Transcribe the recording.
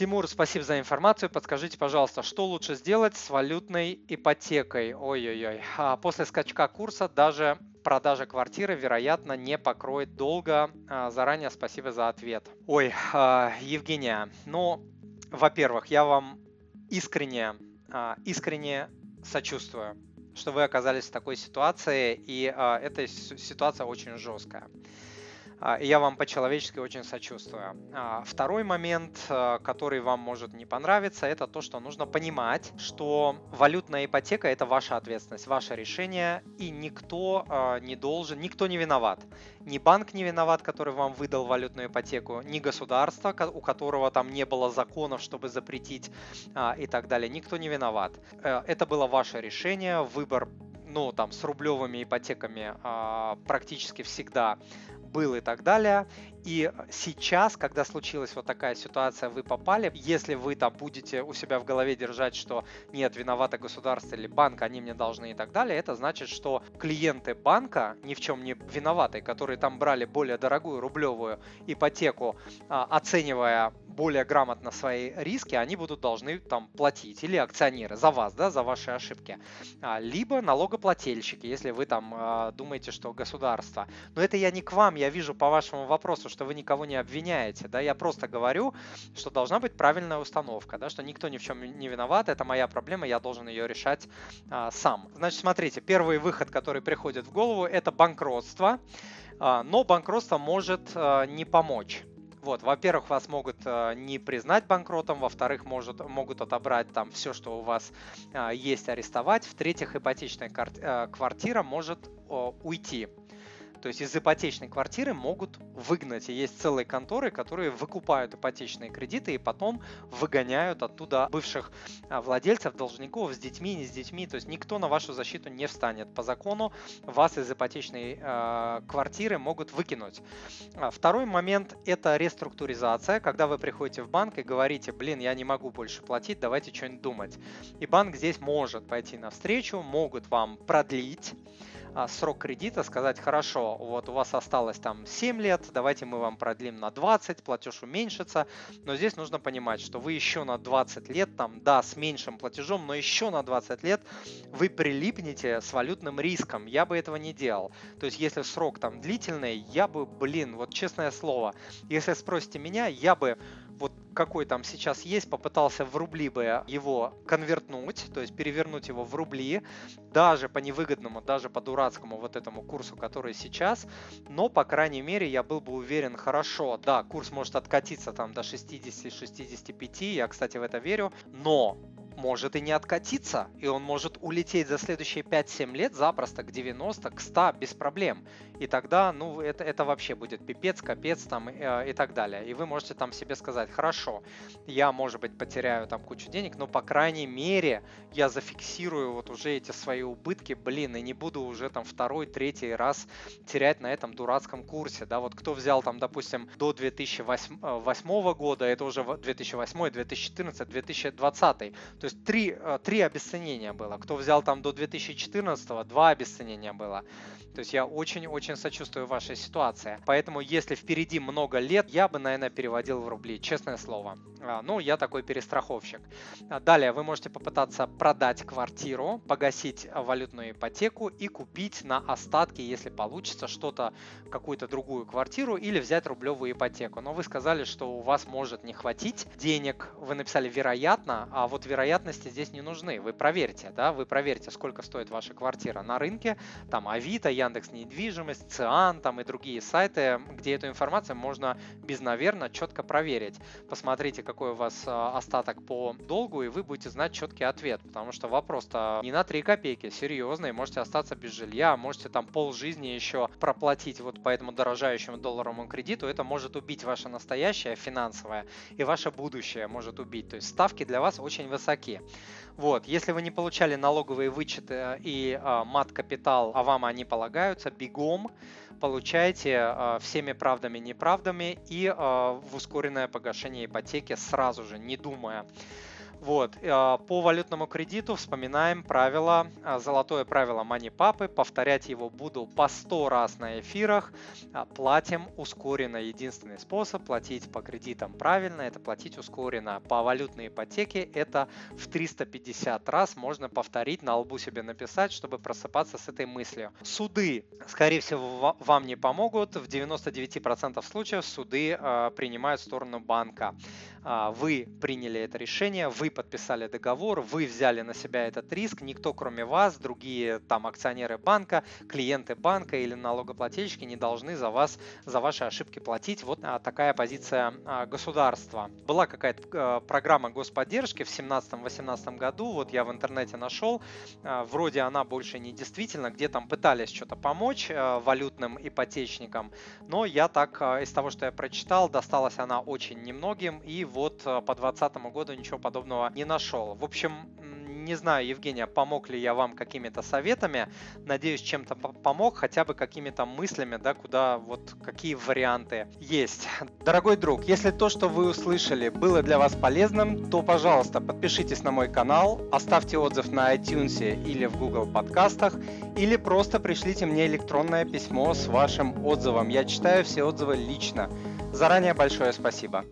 Тимур, спасибо за информацию. Подскажите, пожалуйста, что лучше сделать с валютной ипотекой? Ой-ой-ой. А после скачка курса даже продажа квартиры, вероятно, не покроет долго. А, заранее спасибо за ответ. Ой, а, Евгения, ну, во-первых, я вам искренне, а, искренне сочувствую, что вы оказались в такой ситуации, и эта ситуация очень жесткая. А, я вам по-человечески очень сочувствую. А, второй момент, э, который вам может не понравиться, это то, что нужно понимать, что валютная ипотека – это ваша ответственность, ваше решение, и никто а, не должен, никто не виноват. Ни банк не виноват, который вам выдал валютную ипотеку, ни государство, у которого там не было законов, чтобы запретить и так далее. Никто не виноват. Э, это было ваше решение, выбор ну, там, с рублевыми ипотеками практически всегда был и так далее. И сейчас, когда случилась вот такая ситуация, вы попали, если вы там будете у себя в голове держать, что нет, виновато государство или банк, они мне должны и так далее, это значит, что клиенты банка ни в чем не виноваты, которые там брали более дорогую рублевую ипотеку, а, оценивая более грамотно свои риски, они будут должны там платить, или акционеры за вас, да, за ваши ошибки, а, либо налогоплательщики, если вы там а, думаете, что государство. Но это я не к вам, я вижу по вашему вопросу, что вы никого не обвиняете, да, я просто говорю, что должна быть правильная установка, да, что никто ни в чем не виноват, это моя проблема, я должен ее решать а, сам. Значит, смотрите, первый выход, который приходит в голову, это банкротство, а, но банкротство может а, не помочь. Вот, во-первых, вас могут э, не признать банкротом, во-вторых, может, могут отобрать там все, что у вас э, есть, арестовать, в-третьих, ипотечная э, квартира может уйти то есть из ипотечной квартиры могут выгнать. И есть целые конторы, которые выкупают ипотечные кредиты и потом выгоняют оттуда бывших а, владельцев, должников с детьми, не с детьми. То есть никто на вашу защиту не встанет. По закону вас из ипотечной э, квартиры могут выкинуть. А, второй момент – это реструктуризация, когда вы приходите в банк и говорите, блин, я не могу больше платить, давайте что-нибудь думать. И банк здесь может пойти навстречу, могут вам продлить срок кредита, сказать, хорошо, вот у вас осталось там 7 лет, давайте мы вам продлим на 20, платеж уменьшится, но здесь нужно понимать, что вы еще на 20 лет, там, да, с меньшим платежом, но еще на 20 лет вы прилипнете с валютным риском, я бы этого не делал. То есть, если срок там длительный, я бы, блин, вот честное слово, если спросите меня, я бы какой там сейчас есть, попытался в рубли бы его конвертнуть, то есть перевернуть его в рубли, даже по невыгодному, даже по дурацкому вот этому курсу, который сейчас, но, по крайней мере, я был бы уверен, хорошо, да, курс может откатиться там до 60-65, я, кстати, в это верю, но может и не откатиться, и он может улететь за следующие 5-7 лет запросто к 90, к 100 без проблем. И тогда, ну, это, это вообще будет пипец, капец там э, и так далее. И вы можете там себе сказать, хорошо, я, может быть, потеряю там кучу денег, но, по крайней мере, я зафиксирую вот уже эти свои убытки, блин, и не буду уже там второй, третий раз терять на этом дурацком курсе, да, вот кто взял там, допустим, до 2008 э, года, это уже 2008, 2014, 2020, то есть три, э, три обесценения было. Кто взял там до 2014, два обесценения было. То есть я очень-очень сочувствую вашей ситуации. Поэтому, если впереди много лет, я бы, наверное, переводил в рубли, честное слово. А, ну, я такой перестраховщик. А, далее вы можете попытаться продать квартиру, погасить валютную ипотеку и купить на остатки, если получится, что-то, какую-то другую квартиру или взять рублевую ипотеку. Но вы сказали, что у вас может не хватить денег. Вы написали вероятно, а вот вероятности здесь не нужны. Вы проверьте, да, вы проверьте, сколько стоит ваша квартира на рынке, там Авито, Яндекс недвижимость, Циан там и другие сайты, где эту информацию можно без наверно четко проверить. Посмотрите, какой у вас а, остаток по долгу, и вы будете знать четкий ответ, потому что вопрос-то не на 3 копейки, серьезный, можете остаться без жилья, можете там пол жизни еще проплатить вот по этому дорожающему долларовому кредиту, это может убить ваше настоящее финансовое и ваше будущее может убить. То есть ставки для вас очень высоки. Вот, если вы не получали налоговые вычеты и э, мат-капитал, а вам они полагаются, бегом получайте э, всеми правдами и неправдами и э, в ускоренное погашение ипотеки сразу же, не думая. Вот. Э, по валютному кредиту вспоминаем правило, э, золотое правило Манипапы. Повторять его буду по 100 раз на эфирах. Э, платим ускоренно. Единственный способ платить по кредитам правильно – это платить ускоренно. По валютной ипотеке это в 350 раз можно повторить, на лбу себе написать, чтобы просыпаться с этой мыслью. Суды, скорее всего, вам не помогут. В 99% случаев суды принимают сторону банка. Вы приняли это решение, вы подписали договор, вы взяли на себя этот риск, никто кроме вас, другие там акционеры банка, клиенты банка или налогоплательщики не должны за вас, за ваши ошибки платить. Вот а, такая позиция а, государства. Была какая-то а, программа господдержки в 17-18 году, вот я в интернете нашел, вроде она больше не действительно, где там пытались что-то помочь валютным ипотечникам, но я так из того, что я прочитал, досталась она очень немногим, и вот по 2020 году ничего подобного подобного не нашел. В общем, не знаю, Евгения, помог ли я вам какими-то советами. Надеюсь, чем-то помог, хотя бы какими-то мыслями, да, куда вот какие варианты есть. Дорогой друг, если то, что вы услышали, было для вас полезным, то, пожалуйста, подпишитесь на мой канал, оставьте отзыв на iTunes или в Google подкастах, или просто пришлите мне электронное письмо с вашим отзывом. Я читаю все отзывы лично. Заранее большое спасибо.